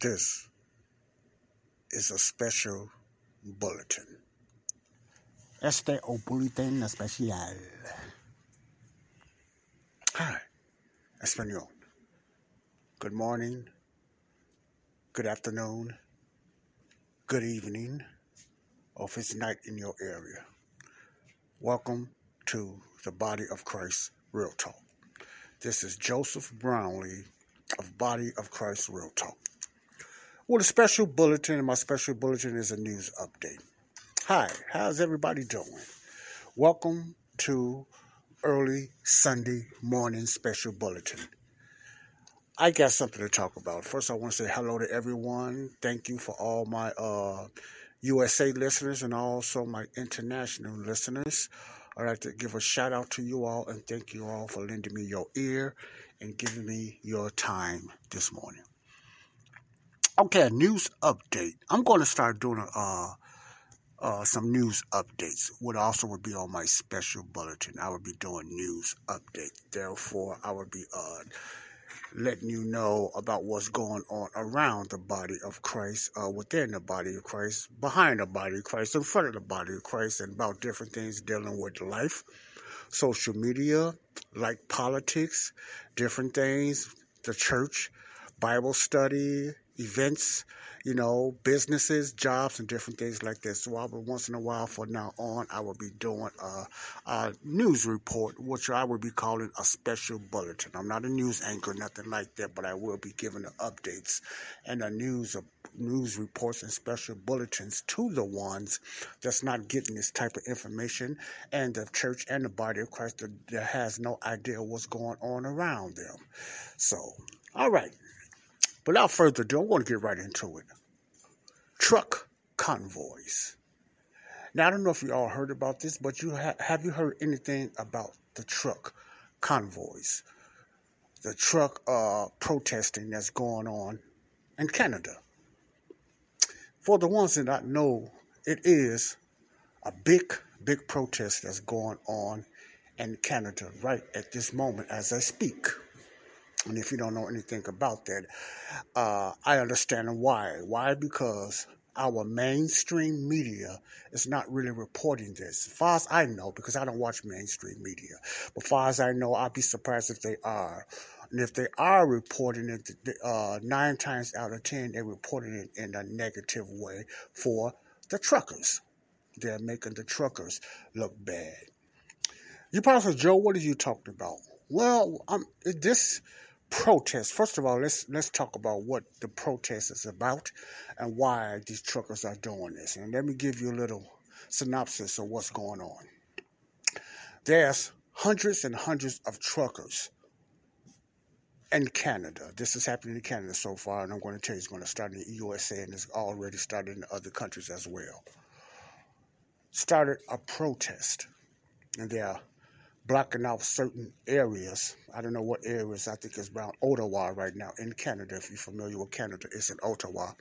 This is a special bulletin. Este o bulletin especial. Hi, Espanol. Good morning, good afternoon, good evening, or if it's night in your area. Welcome to the Body of Christ Real Talk. This is Joseph Brownlee of Body of Christ Real Talk. Well, a special bulletin, and my special bulletin is a news update. Hi, how's everybody doing? Welcome to early Sunday morning special bulletin. I got something to talk about. First, I want to say hello to everyone. Thank you for all my uh, USA listeners and also my international listeners. I'd like to give a shout out to you all and thank you all for lending me your ear and giving me your time this morning. Okay, news update. I'm going to start doing uh, uh, some news updates. What also would be on my special bulletin. I would be doing news update. Therefore, I would be uh, letting you know about what's going on around the body of Christ, uh, within the body of Christ, behind the body of Christ, in front of the body of Christ, and about different things dealing with life, social media, like politics, different things, the church, Bible study, events, you know, businesses, jobs, and different things like this. So I will once in a while from now on, I will be doing a, a, news report, which I will be calling a special bulletin. I'm not a news anchor, nothing like that, but I will be giving the updates and the news of news reports and special bulletins to the ones that's not getting this type of information and the church and the body of Christ that has no idea what's going on around them. So, all right. Without further ado, I want to get right into it. Truck convoys. Now, I don't know if you all heard about this, but you ha- have you heard anything about the truck convoys? The truck uh, protesting that's going on in Canada. For the ones that I know, it is a big, big protest that's going on in Canada right at this moment as I speak. And if you don't know anything about that, uh, I understand why. Why? Because our mainstream media is not really reporting this. As far as I know, because I don't watch mainstream media, but as far as I know, I'd be surprised if they are. And if they are reporting it, uh, nine times out of ten, they're reporting it in a negative way for the truckers. They're making the truckers look bad. You, Pastor Joe, what are you talking about? Well, um, this protest. First of all, let's let's talk about what the protest is about and why these truckers are doing this. And let me give you a little synopsis of what's going on. There's hundreds and hundreds of truckers in Canada. This is happening in Canada so far, and I'm going to tell you it's going to start in the USA and it's already started in other countries as well. Started a protest, and they are blocking off certain areas. I don't know what areas. I think it's around Ottawa right now in Canada. If you're familiar with Canada, it's in Ottawa.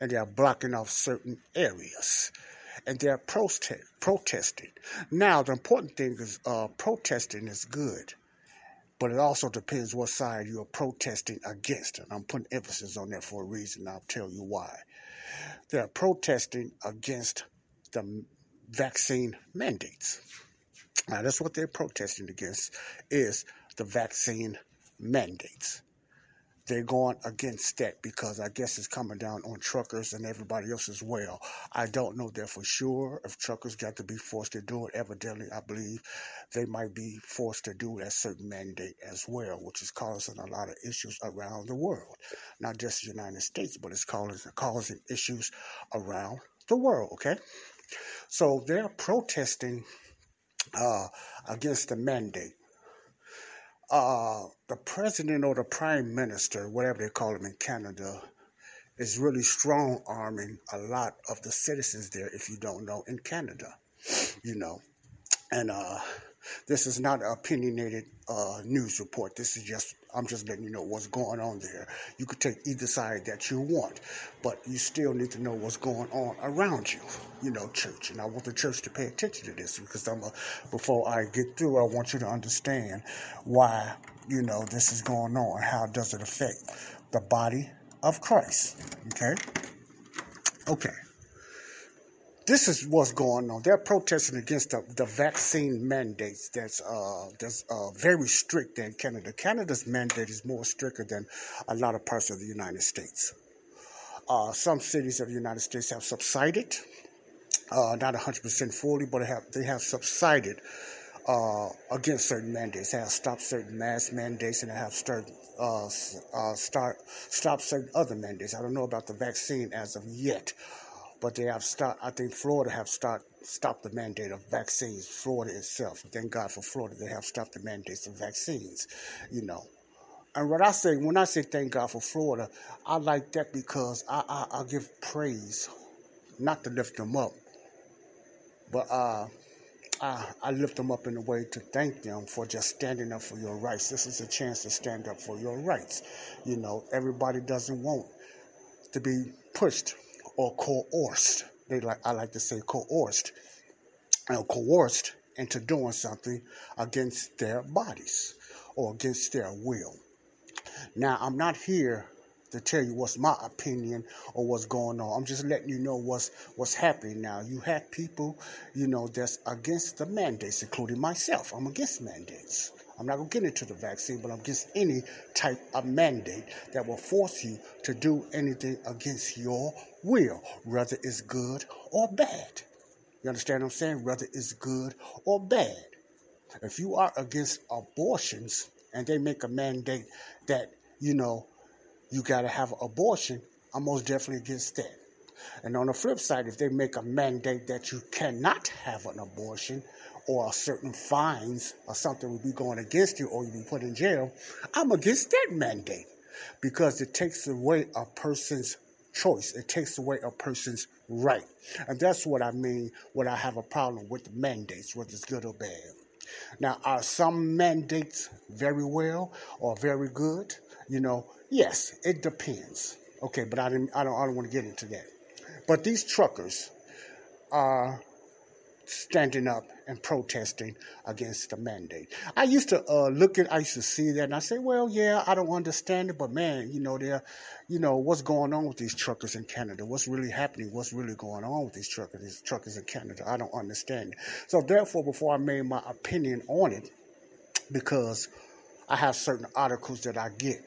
And they are blocking off certain areas. And they're protest, protesting. Now, the important thing is uh, protesting is good. But it also depends what side you're protesting against. And I'm putting emphasis on that for a reason. I'll tell you why. They're protesting against the vaccine mandates. Now, that's what they're protesting against is the vaccine mandates. They're going against that because I guess it's coming down on truckers and everybody else as well. I don't know that for sure. If truckers got to be forced to do it, evidently, I believe they might be forced to do that certain mandate as well, which is causing a lot of issues around the world. Not just the United States, but it's causing, causing issues around the world, okay? So they're protesting uh, against the mandate. uh, the president or the prime minister, whatever they call him in Canada, is really strong arming a lot of the citizens there, if you don't know, in Canada, you know. And uh, this is not an opinionated uh, news report. This is just, I'm just letting you know what's going on there. You could take either side that you want, but you still need to know what's going on around you, you know, church. And I want the church to pay attention to this because I'm a, before I get through, I want you to understand why, you know, this is going on. How does it affect the body of Christ? Okay? Okay this is what's going on. They're protesting against the, the vaccine mandates that's uh, that's uh, very strict in Canada. Canada's mandate is more stricter than a lot of parts of the United States. Uh, some cities of the United States have subsided, uh, not 100% fully, but they have they have subsided uh, against certain mandates. They have stopped certain mask mandates, and they have started uh, start stop certain other mandates. I don't know about the vaccine as of yet, but they have stopped. I think Florida have start, stopped the mandate of vaccines. Florida itself, thank God for Florida, they have stopped the mandates of vaccines. You know, and what I say when I say thank God for Florida, I like that because I I, I give praise, not to lift them up, but uh. I, I lift them up in a way to thank them for just standing up for your rights. This is a chance to stand up for your rights. You know, everybody doesn't want to be pushed or coerced. They like I like to say coerced, you know, coerced into doing something against their bodies or against their will. Now, I'm not here to tell you what's my opinion or what's going on. I'm just letting you know what's what's happening now. You have people, you know, that's against the mandates, including myself. I'm against mandates. I'm not to get into the vaccine, but I'm against any type of mandate that will force you to do anything against your will, whether it's good or bad. You understand what I'm saying? Whether it's good or bad. If you are against abortions and they make a mandate that, you know, you got to have an abortion, I'm most definitely against that. And on the flip side, if they make a mandate that you cannot have an abortion, or certain fines or something will be going against you or you'll be put in jail, I'm against that mandate because it takes away a person's choice. It takes away a person's right. And that's what I mean when I have a problem with the mandates, whether it's good or bad. Now, are some mandates very well or very good? You know, yes, it depends. Okay, but I didn't I don't I don't want to get into that. But these truckers are standing up and protesting against the mandate. I used to uh, look at, I used to see that, and I say, well, yeah, I don't understand it, but man, you know, there, you know, what's going on with these truckers in Canada? What's really happening? What's really going on with these truckers, these truckers in Canada? I don't understand it. So therefore, before I made my opinion on it, because I have certain articles that I get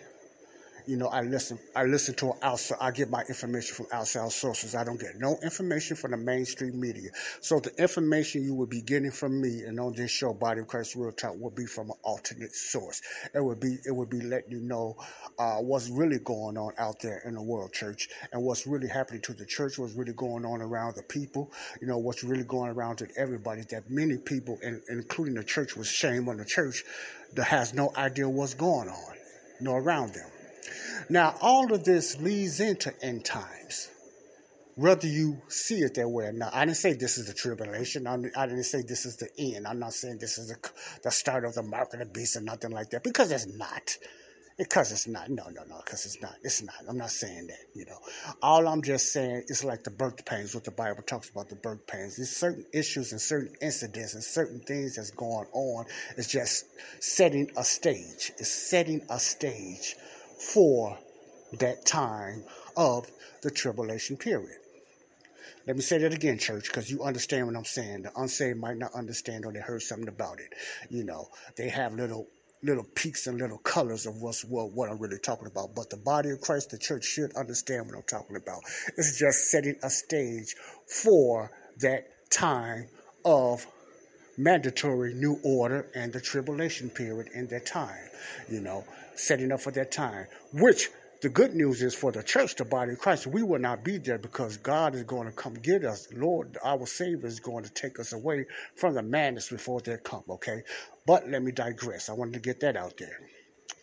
you know, I listen. I listen to outside. I get my information from outside sources. I don't get no information from the mainstream media. So the information you will be getting from me and on this show, Body of Christ Real Talk, will be from an alternate source. It would be. It would be letting you know uh, what's really going on out there in the world, church, and what's really happening to the church. What's really going on around the people. You know, what's really going around to everybody. That many people, and including the church, was shame on the church, that has no idea what's going on, nor around them. Now, all of this leads into end times, whether you see it that way or not. I didn't say this is the tribulation. I didn't say this is the end. I'm not saying this is the, the start of the mark of the beast or nothing like that, because it's not. Because it's not. No, no, no, because it's not. It's not. I'm not saying that, you know. All I'm just saying is like the birth pains, what the Bible talks about the birth pains. There's certain issues and certain incidents and certain things that's going on. It's just setting a stage. It's setting a stage for that time of the tribulation period. Let me say that again, church, because you understand what I'm saying. The unsaved might not understand or they heard something about it. You know, they have little little peaks and little colors of what's what, what I'm really talking about. But the body of Christ, the church should understand what I'm talking about. It's just setting a stage for that time of mandatory new order and the tribulation period in that time. You know, setting up for that time, which the good news is for the church, the body of Christ, we will not be there because God is going to come get us. Lord, our Savior is going to take us away from the madness before they come, okay? But let me digress. I wanted to get that out there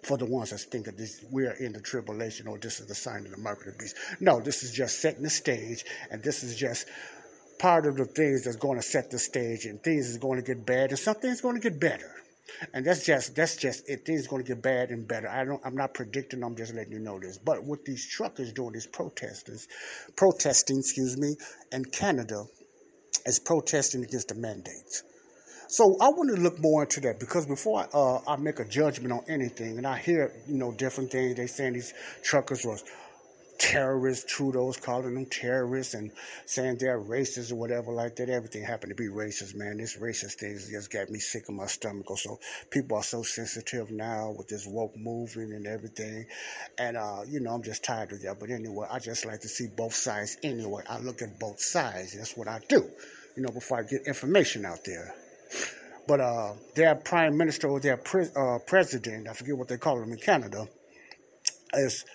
for the ones that think that this we are in the tribulation or this is the sign of the mark of the beast. No, this is just setting the stage, and this is just part of the things that's going to set the stage, and things is going to get bad, and some things going to get better. And that's just that's just it. Things going to get bad and better. I don't. I'm not predicting. I'm just letting you know this. But what these truckers doing, these protesters, protesting, excuse me, and Canada is protesting against the mandates. So I want to look more into that because before uh, I make a judgment on anything, and I hear you know different things, they saying these truckers was terrorists. Trudeau's calling them terrorists and saying they're racist or whatever like that. Everything happened to be racist, man. This racist thing just got me sick in my stomach. So people are so sensitive now with this woke movement and everything. And, uh, you know, I'm just tired of that. But anyway, I just like to see both sides anyway. I look at both sides. That's what I do, you know, before I get information out there. But uh, their prime minister or their pre- uh, president, I forget what they call him in Canada, is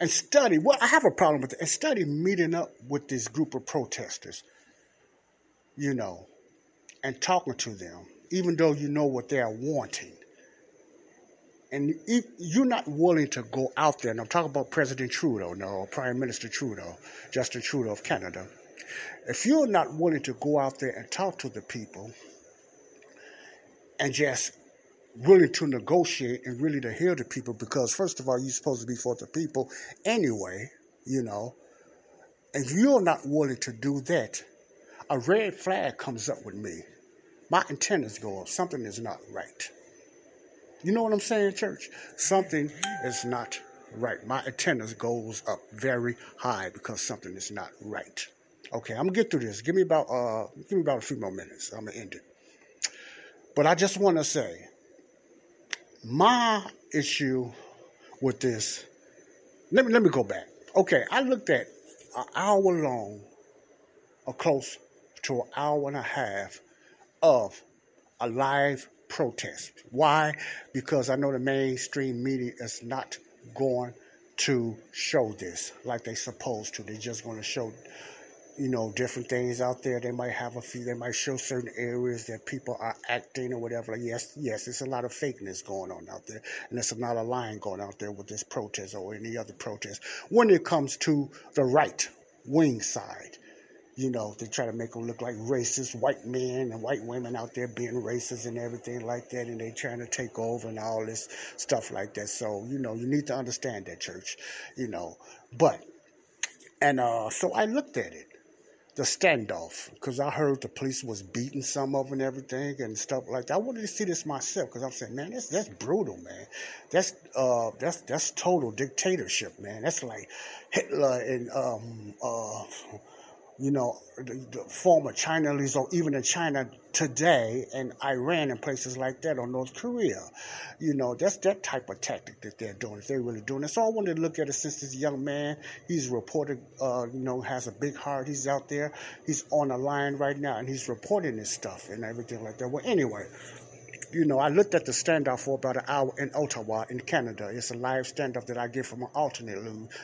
and study. Well, I have a problem with it. And study meeting up with this group of protesters, you know, and talking to them, even though you know what they're wanting. And if you're not willing to go out there, and I'm talking about President Trudeau, no, Prime Minister Trudeau, Justin Trudeau of Canada. If you're not willing to go out there and talk to the people and just willing to negotiate and really to hear the people because first of all you're supposed to be for the people anyway you know. If you're not willing to do that. A red flag comes up with me. My antennas go up. Something is not right. You know what i'm saying church? Something is not right. My antennas goes up very high because something is not right. Okay i'm gonna get through this. Give me about uh give me about a few more minutes. I'm gonna end it. But I just want to say, my issue with this, let me, let me go back. Okay, I looked at an hour long, or close to an hour and a half of a live protest. Why? Because I know the mainstream media is not going to show this like they supposed to. They're just going to show you know, different things out there. They might have a few, they might show certain areas that people are acting or whatever. Like, yes, yes, it's a lot of fakeness going on out there. And there's a lot of lying going out there with this protest or any other protest. When it comes to the right wing side, you know, they try to make them look like racist white men and white women out there being racist and everything like that. And they trying to take over and all this stuff like that. So, you know, you need to understand that, church, you know. But, and uh, so I looked at it the standoff because I heard the police was beating some of them and everything and stuff like that. I wanted to see this myself because I'm saying, man, that's that's brutal, man. That's uh that's that's total dictatorship, man. That's like Hitler and um uh you know, the, the former China or even in China today, and Iran and places like that, or North Korea. You know, that's that type of tactic that they're doing, if they're really doing it. So I wanted to look at it since this young man, he's reported, uh, you know, has a big heart. He's out there, he's on the line right now, and he's reporting this stuff and everything like that. Well, anyway, you know, I looked at the standoff for about an hour in Ottawa, in Canada. It's a live standoff that I get from my alternate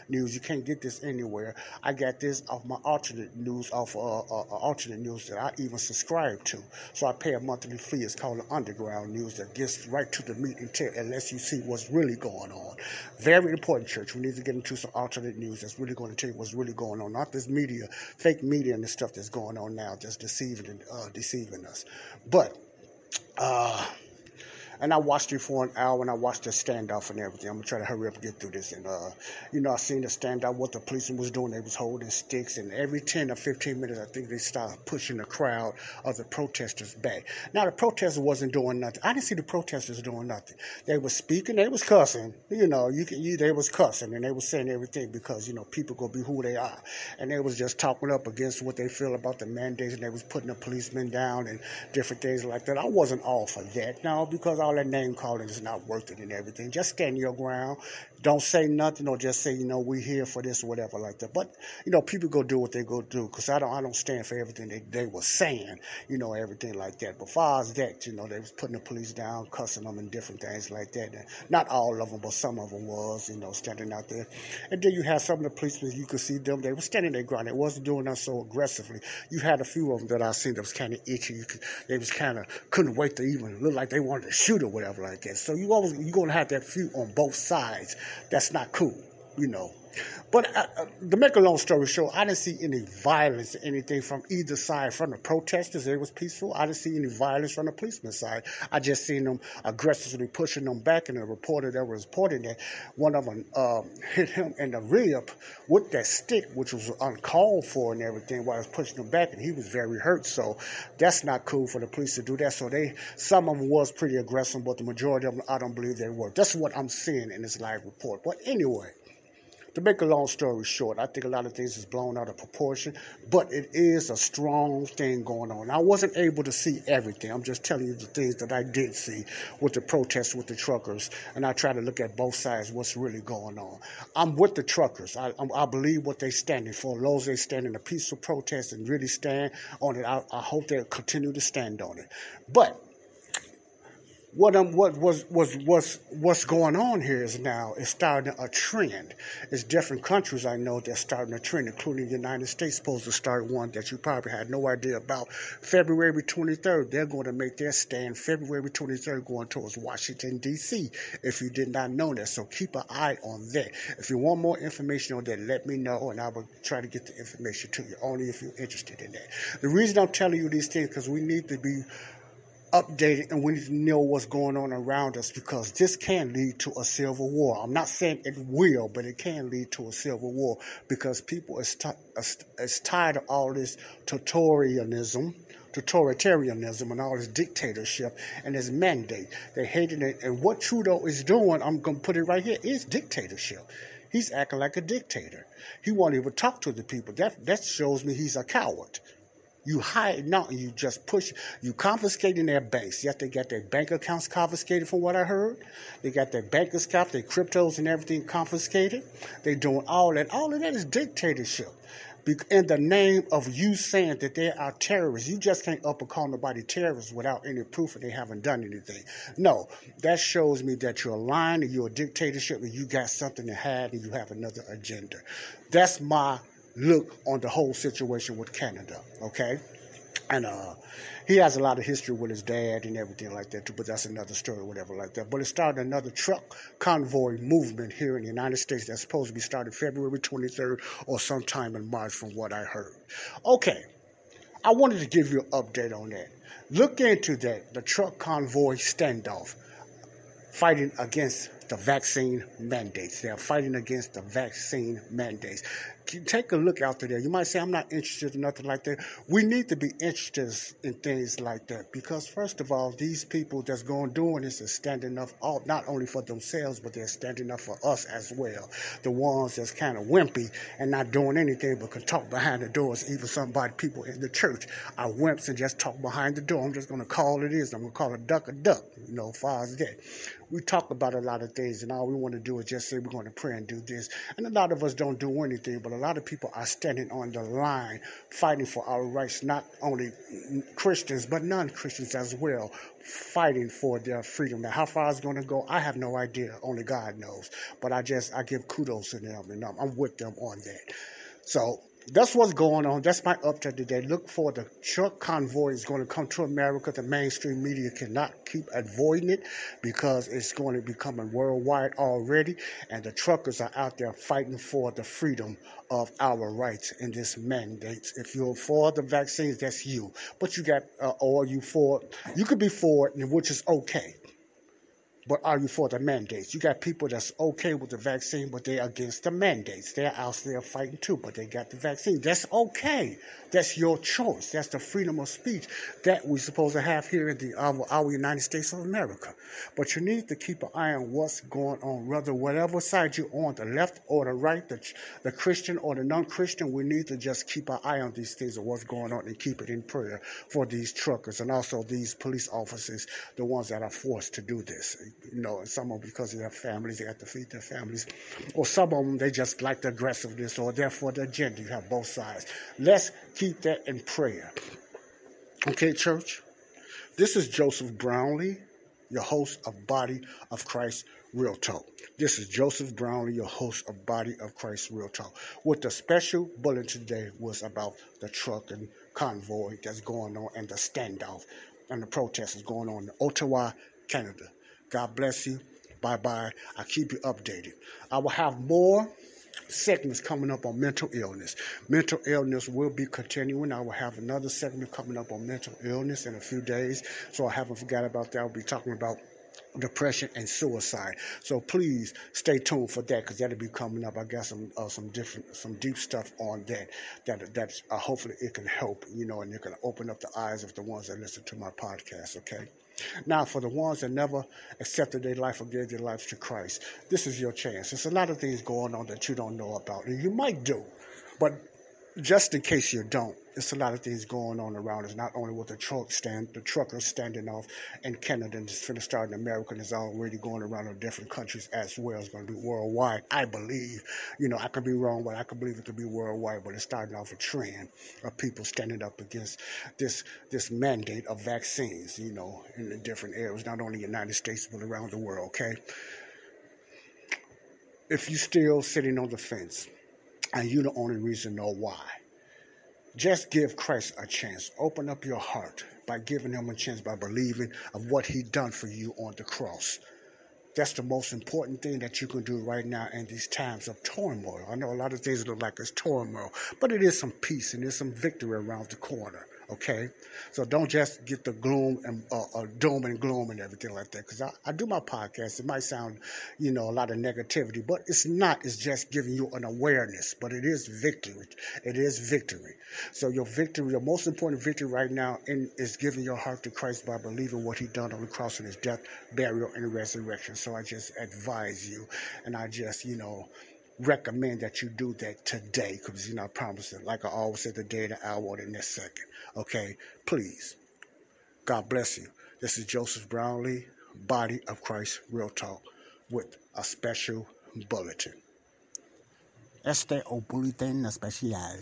news. You can't get this anywhere. I got this off my alternate news, off uh, uh, uh, alternate news that I even subscribe to. So I pay a monthly fee. It's called the Underground News that gets right to the meat and tell, and lets you see what's really going on. Very important, church. We need to get into some alternate news that's really going to tell you what's really going on. Not this media, fake media, and the stuff that's going on now, just deceiving, uh, deceiving us. But uh, and I watched it for an hour and I watched the standoff and everything. I'm gonna try to hurry up and get through this. And uh, you know, I seen the standoff what the policeman was doing. They was holding sticks, and every 10 or 15 minutes, I think they started pushing the crowd of the protesters back. Now the protesters wasn't doing nothing. I didn't see the protesters doing nothing. They was speaking, they was cussing. You know, you can you, they was cussing and they was saying everything because you know people gonna be who they are, and they was just talking up against what they feel about the mandates, and they was putting the policemen down and different things like that. I wasn't all for that, no, because all all that name calling is not worth it and everything. Just stand your ground. Don't say nothing or just say, you know, we're here for this or whatever like that. But, you know, people go do what they go do because I don't, I don't stand for everything they, they were saying, you know, everything like that. But far as that, you know, they was putting the police down, cussing them and different things like that. And not all of them, but some of them was, you know, standing out there. And then you had some of the policemen, you could see them, they were standing their ground. They wasn't doing that so aggressively. You had a few of them that I seen that was kind of itchy. Could, they was kind of, couldn't wait to even look like they wanted to shoot or whatever like that. So you always, you're going to have that few on both sides. That's not cool, you know. But uh, uh, to make a long story short, I didn't see any violence, or anything from either side. From the protesters, it was peaceful. I didn't see any violence from the policeman's side. I just seen them aggressively pushing them back, and the reporter that was reporting that one of them uh, hit him in the rib with that stick, which was uncalled for and everything, while I was pushing him back, and he was very hurt. So that's not cool for the police to do that. So they, some of them was pretty aggressive, but the majority of them, I don't believe they were. That's what I'm seeing in this live report. But anyway to make a long story short, I think a lot of things is blown out of proportion, but it is a strong thing going on. I wasn't able to see everything. I'm just telling you the things that I did see with the protests with the truckers, and I try to look at both sides, what's really going on. I'm with the truckers. I, I believe what they're standing for. Those they stand in a peaceful protest and really stand on it. I, I hope they'll continue to stand on it. But what um what was was was what's going on here is now is starting a trend. It's different countries I know that's starting a trend, including the United States supposed to start one that you probably had no idea about. February 23rd, they're going to make their stand February 23rd going towards Washington D.C. If you did not know that, so keep an eye on that. If you want more information on that, let me know, and I will try to get the information to you. Only if you're interested in that. The reason I'm telling you these things because we need to be updated and we need to know what's going on around us because this can lead to a civil war. I'm not saying it will, but it can lead to a civil war because people is, tired of all this totalitarianism, totalitarianism and all this dictatorship and this mandate. They're hating it. And what Trudeau is doing, I'm going to put it right here, is dictatorship. He's acting like a dictator. He won't even talk to the people. That, that shows me he's a coward. You hide now, you just push, you confiscating their banks. Yet they got their bank accounts confiscated from what I heard. They got their bank accounts, their cryptos and everything confiscated. They doing all that. All of that is dictatorship. In the name of you saying that they are terrorists, you just can't up and call nobody terrorists without any proof that they haven't done anything. No, that shows me that you're lying and you're a dictatorship and you got something to hide and you have another agenda. That's my look on the whole situation with Canada, okay? And uh, he has a lot of history with his dad and everything like that too, but that's another story, whatever like that. But it started another truck convoy movement here in the United States that's supposed to be started February 23rd or sometime in March, from what I heard. Okay, I wanted to give you an update on that. Look into that, the truck convoy standoff, fighting against the vaccine mandates. They are fighting against the vaccine mandates. Take a look out there. You might say, I'm not interested in nothing like that. We need to be interested in things like that because, first of all, these people that's going doing this are standing up all, not only for themselves, but they're standing up for us as well. The ones that's kind of wimpy and not doing anything but can talk behind the doors. Even somebody, people in the church are wimps and just talk behind the door. I'm just going to call it is. I'm going to call a duck a duck, you know, far as that. We talk about a lot of things things, and all we want to do is just say we're going to pray and do this. And a lot of us don't do anything, but a lot of people are standing on the line fighting for our rights, not only Christians, but non Christians as well, fighting for their freedom. Now, how far it's going to go, I have no idea. Only God knows. But I just, I give kudos to them, and I'm with them on that. So, that's what's going on. That's my update today. Look for the truck convoy is going to come to America. The mainstream media cannot keep avoiding it because it's going to become worldwide already. And the truckers are out there fighting for the freedom of our rights in this mandate. If you're for the vaccines, that's you. But you got, uh, or you for, you could be for it, which is okay. But are you for the mandates? You got people that's okay with the vaccine, but they're against the mandates. They're out there fighting too, but they got the vaccine. That's okay. That's your choice. That's the freedom of speech that we're supposed to have here in the our, our United States of America. But you need to keep an eye on what's going on, whether whatever side you're on, the left or the right, the, the Christian or the non-Christian. We need to just keep an eye on these things of what's going on and keep it in prayer for these truckers and also these police officers, the ones that are forced to do this You know, some of them because of their families, they have to feed their families. Or some of them, they just like the aggressiveness or therefore the agenda. You have both sides. Let's keep that in prayer. Okay, church? This is Joseph Brownlee, your host of Body of Christ Real Talk. This is Joseph Brownlee, your host of Body of Christ Real Talk. What the special bulletin today was about the truck and convoy that's going on and the standoff and the protest is going on in Ottawa, Canada. God bless you. Bye bye. I'll keep you updated. I will have more segments coming up on mental illness. Mental illness will be continuing. I will have another segment coming up on mental illness in a few days. So I haven't forgot about that. I'll be talking about depression and suicide. So please stay tuned for that because that'll be coming up. I got some uh, some different some deep stuff on that that that's uh, hopefully it can help you know and it can open up the eyes of the ones that listen to my podcast. Okay. Now, for the ones that never accepted their life or gave their lives to Christ, this is your chance. There's a lot of things going on that you don't know about, and you might do, but just in case you don't, there's a lot of things going on around us. Not only with the truck stand, the truckers standing off in Canada and it's going to start in America and it's already going around in different countries as well. It's going to be worldwide, I believe. You know, I could be wrong, but I could believe it could be worldwide. But it's starting off a trend of people standing up against this this mandate of vaccines. You know, in the different areas, not only the United States but around the world. Okay. If you're still sitting on the fence, and you're the only reason know why just give Christ a chance. Open up your heart by giving him a chance by believing of what he done for you on the cross. That's the most important thing that you can do right now in these times of turmoil. I know a lot of things look like it's turmoil, but it is some peace and there's some victory around the corner. Okay, so don't just get the gloom and uh, uh, doom and gloom and everything like that. Because I, I do my podcast, it might sound, you know, a lot of negativity, but it's not. It's just giving you an awareness. But it is victory. It is victory. So your victory, your most important victory right now, in, is giving your heart to Christ by believing what He done on the cross and His death, burial, and resurrection. So I just advise you, and I just, you know recommend that you do that today because you're not promising. Like I always said, the day, the hour, or the next second. Okay, please. God bless you. This is Joseph Brownlee, Body of Christ Real Talk, with a special bulletin. Este o bulletin especial.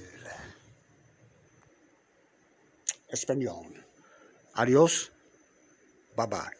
Espanol. Adios. Bye bye.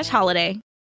slash holiday.